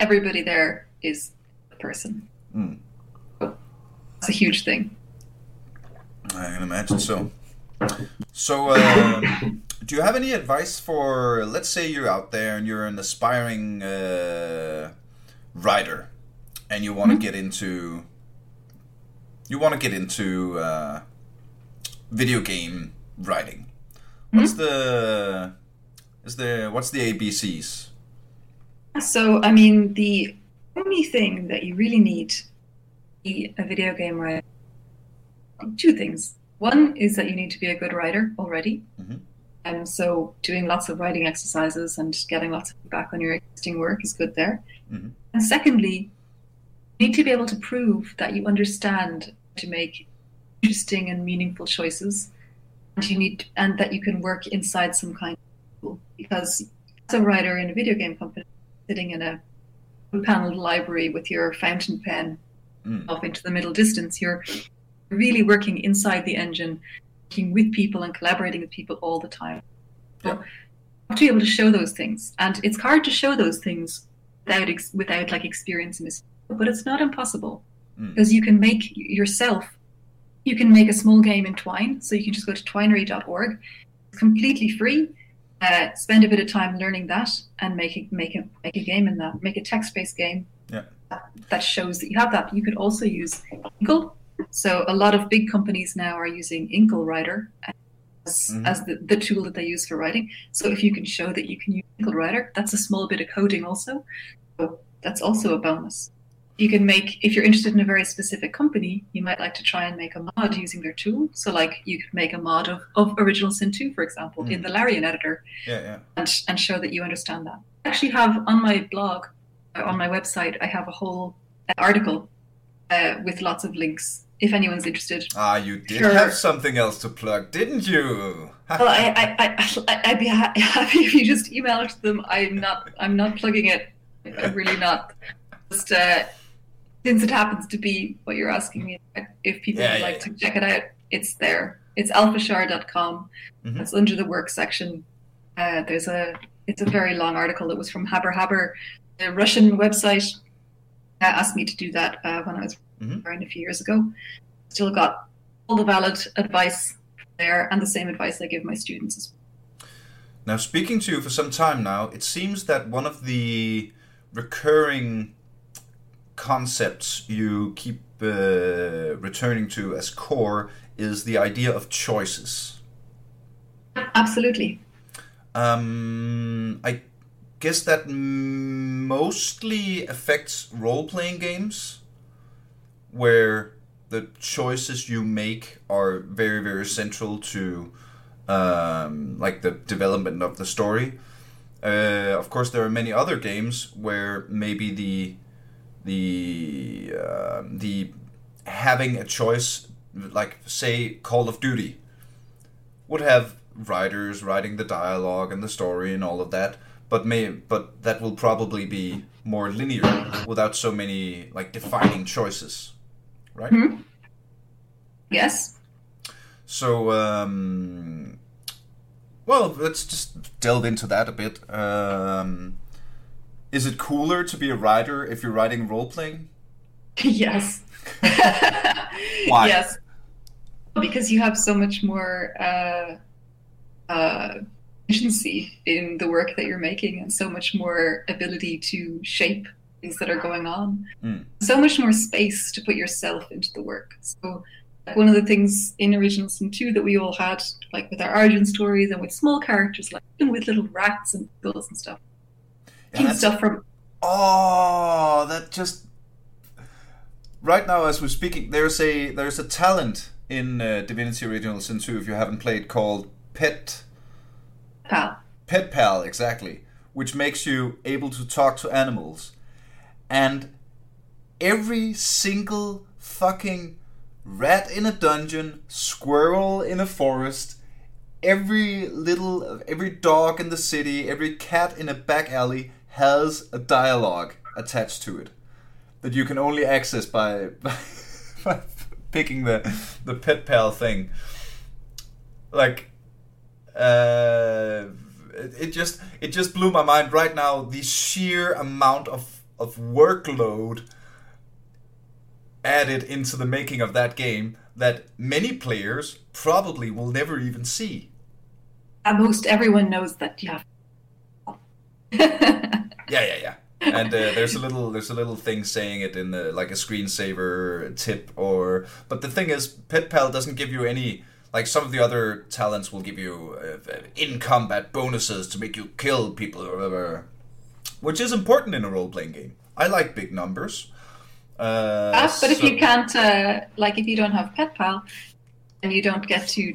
everybody there is a person. Mm. It's a huge thing. I can imagine so. So, uh, do you have any advice for, let's say you're out there and you're an aspiring uh, writer, and you want to get into, you want to get into uh, video game writing. What's the, is there, what's the ABCs? So, I mean, the only thing that you really need to be a video game writer, two things. One is that you need to be a good writer already. Mhm. And so, doing lots of writing exercises and getting lots of feedback on your existing work is good there. Mhm. And secondly, you need to be able to prove that you understand to make interesting and meaningful choices. And you need, and that you can work inside some kind of tool. Because as a writer in a video game company, sitting in a paneled library with your fountain pen Mm. off into the middle distance, you're really working inside the engine, working with people and collaborating with people all the time. So Yeah. to be able to show those things, and it's hard to show those things without ex- without like experience in this, but it's not impossible Mm. because you can make yourself. You can make a small game in Twine, so you can just go to twinery.org. It's completely free. Uh, spend a bit of time learning that and make a, make a make a game in that. Make a text-based game Yeah. that, that shows that you have that. You could also use Inkle. So a lot of big companies now are using Inkle Writer as, Mhm. as the, the tool that they use for writing. So if you can show that you can use Inkle Writer, that's a small bit of coding also. So that's also a bonus. You can make, if you're interested in a very specific company, you might like to try and make a mod using their tool. So like you could make a mod of, of Original Sin 2, for example, in Mm. the Larian editor Yeah, yeah. and, and show that you understand that. I actually have on my blog, uh, on my website, I have a whole article uh, with lots of links if anyone's interested. Ah, you did Sure. have something else to plug, didn't you? <laughs> Well, I, I, I, I'd be ha- <laughs> happy if you just emailed them. I'm not, I'm not plugging it. I'm really not. Just uh, since it happens to be what you're asking me, if people Yeah, would yeah, like yeah. to check it out, it's there. it's alphashar.com. Mhm. It's under the work section. Uh, there's a it's a very long article that was from Habrahabr, the Russian website. Uh, asked me to do that uh, when I was Mhm. around a few years ago. Still got all the valid advice there and the same advice I give my students as well. Now, speaking to you for some time now, it seems that one of the recurring concepts you keep uh, returning to as core is the idea of choices. Absolutely. Um, I guess that mostly affects role playing games where the choices you make are very, very central to um, like the development of the story. Uh, of course, there are many other games where maybe the the uh, the having a choice, like say Call of Duty, would have writers writing the dialogue and the story and all of that, but may but that will probably be more linear without so many like defining choices, right? Mhm. Yes. So, um, well, let's just delve into that a bit. Um, is it cooler to be a writer if you're writing role playing? <laughs> yes. <laughs> Why? Yes. Because you have so much more uh, uh, agency in the work that you're making and so much more ability to shape things that are going on. Mm. So much more space to put yourself into the work. So one of the things in Original Sin 2 that we all had, like with our origin stories and with small characters, like even with little rats and beagles and stuff. Yeah, stuff from Oh, that just right now as we're speaking, there's a there's a talent in uh, Divinity Original Sin 2 if you haven't played called Pet Pal. Pet Pal exactly, which makes you able to talk to animals, and every single fucking rat in a dungeon, squirrel in a forest, every little every dog in the city, every cat in a back alley has a dialogue attached to it that you can only access by by, <laughs> by picking the the pet pal thing. Like uh it, it just it just blew my mind right now the sheer amount of of workload added into the making of that game that many players probably will never even see. Most everyone knows that you have. <laughs> Yeah, yeah, yeah. And uh, there's a little there's a little thing saying it in the like a screensaver tip or but the thing is Pet Pal doesn't give you any like some of the other talents will give you uh, in combat bonuses to make you kill people or whatever, which is important in a role playing game. I like big numbers. Uh, Ah, but if you can't, uh, like, if you don't have Pet Pal, and you don't get to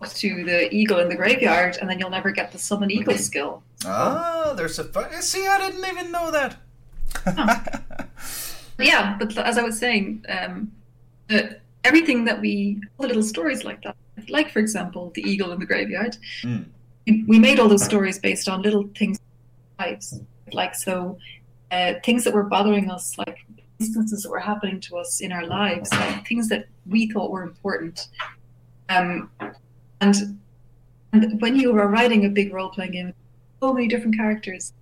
talk to the eagle in the graveyard, and then you'll never get the summon eagle skill. Ah, there's a fu- see. I didn't even know that. <laughs> Yeah, but as I was saying, um, uh, everything that we, all the little stories like that, like for example, the eagle in the graveyard, Mm. we- made all those stories based on little things, lives, like so, uh, things that were bothering us, like instances that were happening to us in our lives, like things that we thought were important. Um, and and when you are writing a big role playing game, so many different characters,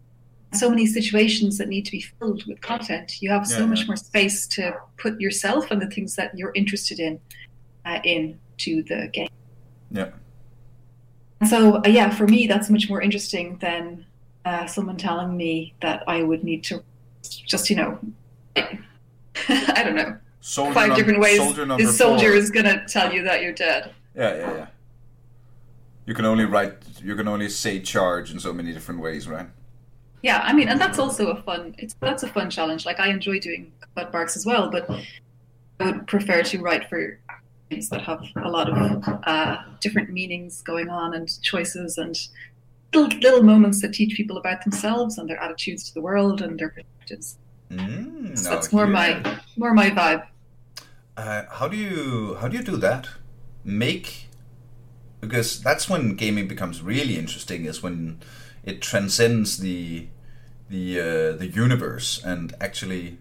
so many situations that need to be filled with content. You have so Yeah, much yeah. more space to put yourself and the things that you're interested in uh, into the game. Yeah. So uh, yeah, for me, that's much more interesting than uh, someone telling me that I would need to just you know, <laughs> I don't know, Soldier five num- different ways Soldier this soldier four. is gonna tell you that you're dead. Yeah, yeah, yeah. You can only write. You can only say charge in so many different ways, right? Yeah, I mean, and that's also a fun. It's that's a fun challenge. Like I enjoy doing combat barks as well, but I would prefer to write for games that have a lot of uh, different meanings going on and choices and little little moments that teach people about themselves and their attitudes to the world and their perspectives. Mm, So that's more my more my vibe. Uh, how do you how do you do that? Make because that's when gaming becomes really interesting. Is when it transcends the the uh, the universe and actually.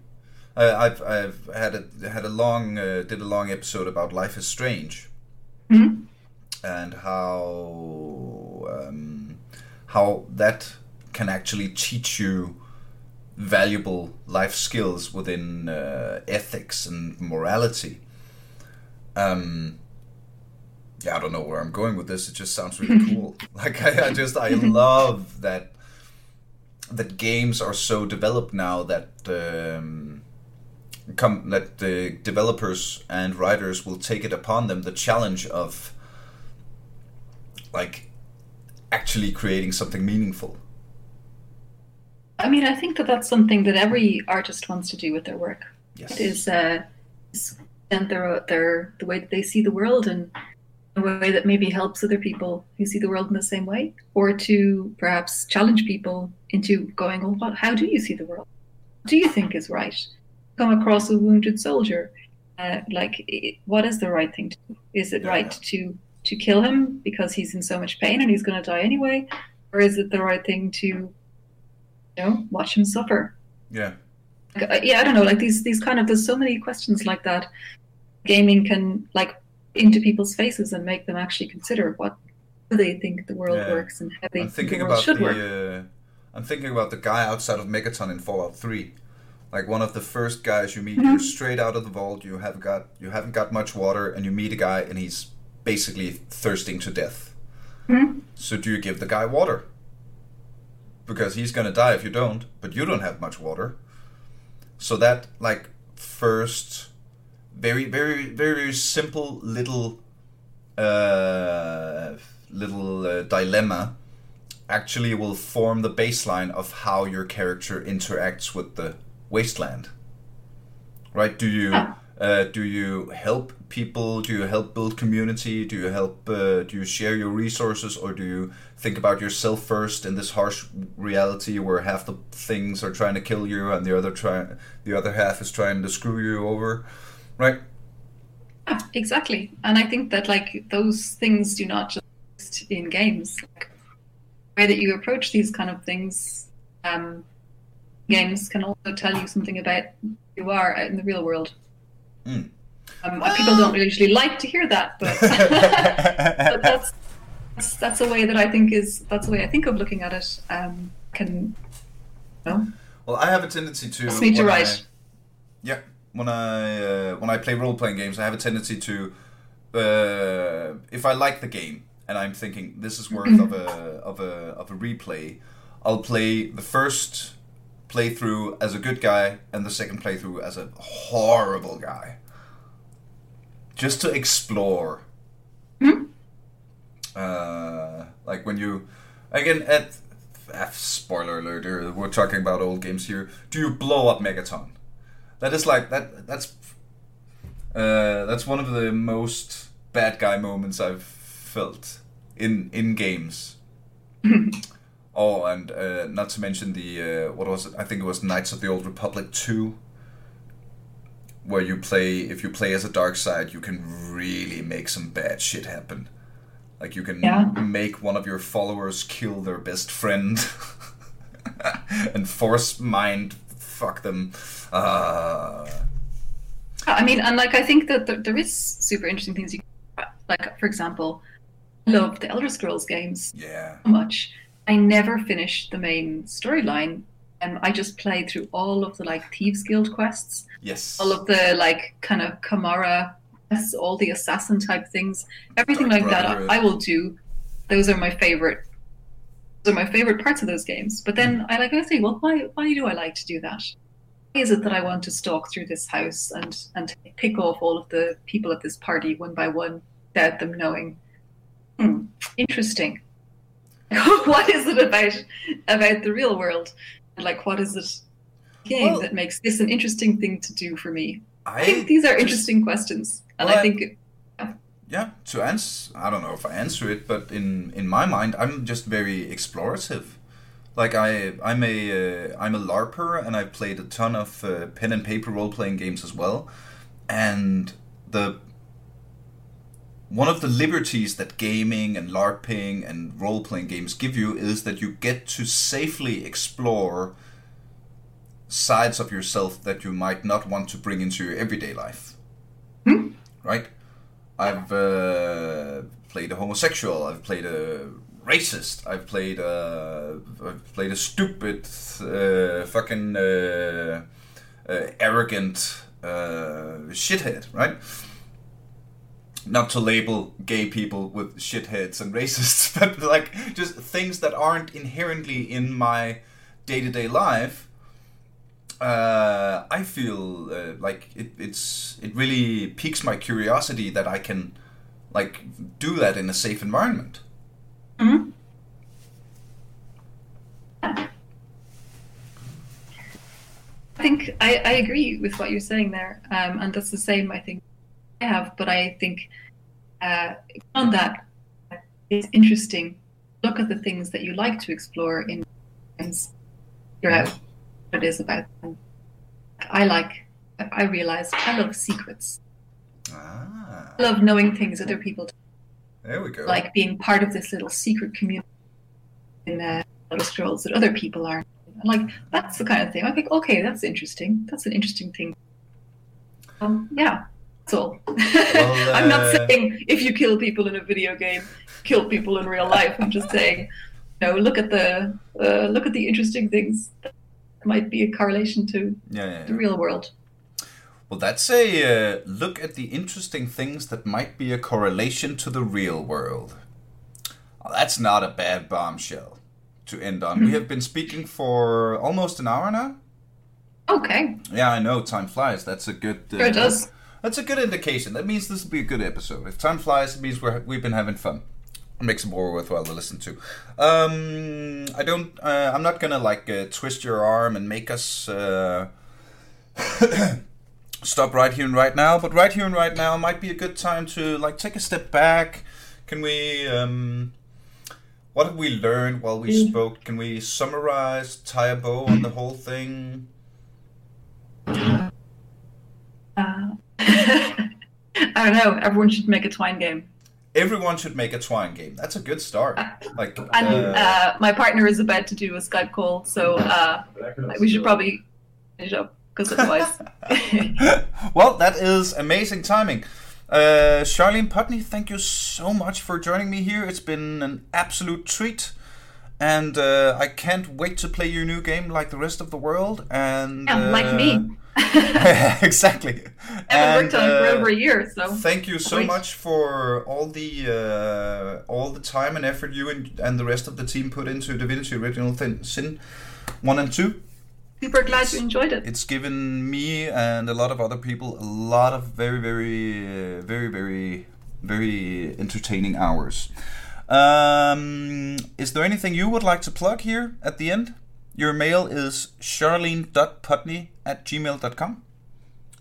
Uh, I've I've had a had a long uh, did a long episode about Life is Strange, Mhm. and how um, how that can actually teach you valuable life skills within uh, ethics and morality. Um, yeah, I don't know where I'm going with this. It just sounds really <laughs> cool. Like I, I just I love that that games are so developed now that um, come that the developers and writers will take it upon them the challenge of like actually creating something meaningful. I mean, I think that that's something that every artist wants to do with their work. Yes. It is uh, is their their the way that they see the world and a way that maybe helps other people who see the world in the same way, or to perhaps challenge people into going, well, what, how do you see the world? What do you think is right? Come across a wounded soldier, uh, like what is the right thing to do? Is it Yeah, right to to kill him because he's in so much pain and he's going to die anyway, or is it the right thing to, you know, watch him suffer? Yeah. Like, yeah, I don't know. Like these, these kind of. There's so many questions like that. Gaming can like into people's faces and make them actually consider what they think the world Yeah. works and how they I'm think the world about should work. the. Uh, I'm thinking about the guy outside of Megaton in Fallout Three, like one of the first guys you meet. You're straight out of the vault. You have got you haven't got much water, and you meet a guy, and he's basically thirsting to death. Mhm. So do you give the guy water? Because he's gonna die if you don't. But you don't have much water. So that like first, very very very simple little uh, little uh, dilemma actually will form the baseline of how your character interacts with the wasteland. Right? Do you Ah. Uh, do you help people? Do you help build community? Do you help? Uh, do you share your resources, or do you think about yourself first in this harsh reality where half the things are trying to kill you and the other try the other half is trying to screw you over? Right? Yeah, exactly. And I think that like those things do not just in games. Like, the way that you approach these kind of things, um, games can also tell you something about who you are in the real world. Mm. Um, People don't usually like to hear that, but, <laughs> but that's, that's that's a way that I think is that's the way I think of looking at it. Um, can you know, Well, I have a tendency to. Me to write. yeah, when I uh, when I play role playing games, I have a tendency to, uh, if I like the game and I'm thinking this is worth of a of a of a replay, I'll play the first playthrough as a good guy and the second playthrough as a horrible guy, just to explore. Mhm. Uh, like when you again at ah, spoiler alert we're talking about old games here do you blow up megaton that is like that that's uh, that's one of the most bad guy moments i've felt in in games <laughs> oh and uh, not to mention the uh, what was it i think it was knights of the old republic 2 where you play if you play as a dark side you can really make some bad shit happen like you can Yeah. make one of your followers kill their best friend <laughs> and force mind fuck them. Uh, I mean, and like I think that there, there is super interesting things you can, like for example, love the Elder Scrolls games yeah. so much. I never finished the main storyline. Um, I just played through all of the like Thieves Guild quests, Yes. all of the like kind of Kamara quests, all the assassin type things, everything Dark like that. I, I will do. Those are my favorite. Those are my favorite parts of those games. But then I like I say, well, why why do I like to do that? Why is it that I want to stalk through this house and and pick off all of the people at this party one by one without them knowing? Hmm, interesting. <laughs> what is it about about the real world? Like, what is it game Well- that makes this an interesting thing to do for me? I think these are just- interesting questions, and Well, I I- think yeah to answer i don't know if i answer it but in in my mind i'm just very explorative like i i'm a uh, i'm a larper and i've played a ton of uh, pen and paper role-playing games as well and the one of the liberties that gaming and larping and role-playing games give you is that you get to safely explore sides of yourself that you might not want to bring into your everyday life Hmm. right I've uh, played a homosexual. I've played a racist. I've played a I've played a stupid, uh, fucking uh, uh, arrogant uh, shithead, right? Not to label gay people with shitheads and racists, <laughs> but like just things that aren't inherently in my day to day life. Uh, I feel uh, like it, it's it really piques my curiosity that I can like do that in a safe environment. Mhm. I think I, I agree with what you're saying there, um, and that's the same I think I have. But I think uh, beyond that, it's interesting. Look at the things that you like to explore in games. Figure out what it is about them. I like. I realize I love secrets. Ah, I love knowing things other people do. there we go. like being part of this little secret community in uh, Elder Scrolls that other people aren't. Like that's the kind of thing. I think, okay, that's interesting. That's an interesting thing. Um, yeah, that's <laughs> all. I'm not uh, saying if you kill people in a video game, kill people in real life. I'm just saying, you know, look at the uh, look at the interesting things that might be a correlation to yeah, yeah, the real world. Well, that's a uh, look at the interesting things that might be a correlation to the real world. Well, that's not a bad bombshell to end on. we have been speaking for almost an hour now. Okay, Yeah, I know. Time flies. That's a good. Uh, sure does. That's a good indication. That means this will be a good episode. If time flies, it means we're, we've been having fun. It makes it more worthwhile to listen to. Um, I don't. Uh, I'm not gonna like uh, twist your arm and make us uh, <coughs> stop right here and right now. But right here and right now might be a good time to like take a step back. Can we? Um, what have we learned while we Mm. spoke? Can we summarize, tie a bow on the whole thing? Uh, <laughs> I don't know. Everyone should make a twine game. Everyone should make a twine game. That's a good start. Like, And uh, uh, my partner is about to do a Skype call, so uh, we should probably finish up because otherwise. <laughs> well, that is amazing timing. Uh, Charlene Putney, thank you so much for joining me here. It's been an absolute treat. And uh, I can't wait to play your new game like the rest of the world. And yeah, like uh, me. <laughs> exactly. I haven't worked on it for uh, over a year, so Thank you so much for all the uh, all the time and effort you and, and the rest of the team put into Divinity Original Thin- Sin one and two. super glad you enjoyed it. It's given me and a lot of other people a lot of very, very, uh, very, very, very entertaining hours. Um, is there anything you would like to plug here at the end? Your mail is charlene.putney at gmail.com.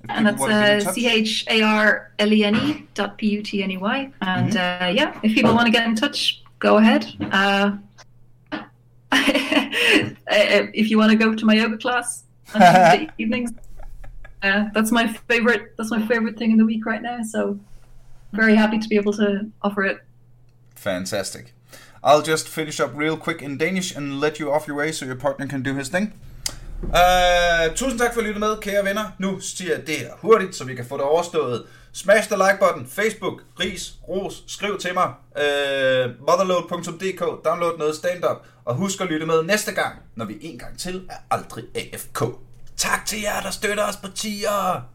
And that's wanna get in uh. C H A R L E N E dot P U T N E Y. And Mm-hmm. uh, yeah, if people want to get in touch, go ahead. Uh, <laughs> if you want to go to my yoga class on Tuesday <laughs> evenings, uh, that's my favorite. That's my favorite thing in the week right now. So very happy to be able to offer it. Fantastic. I'll just finish up real quick in Danish and let you off your way, so your partner can do his thing. Uh, tusind tak for at lytte med, kære venner. Nu siger jeg det her hurtigt, så vi kan få det overstået. Smash the like button, Facebook, ris, ros, skriv til mig. Øh, uh, motherload.dk, download noget stand-up. Og husk at lytte med næste gang, når vi en gang til er aldrig AFK. Tak til jer, der støtter os på tier.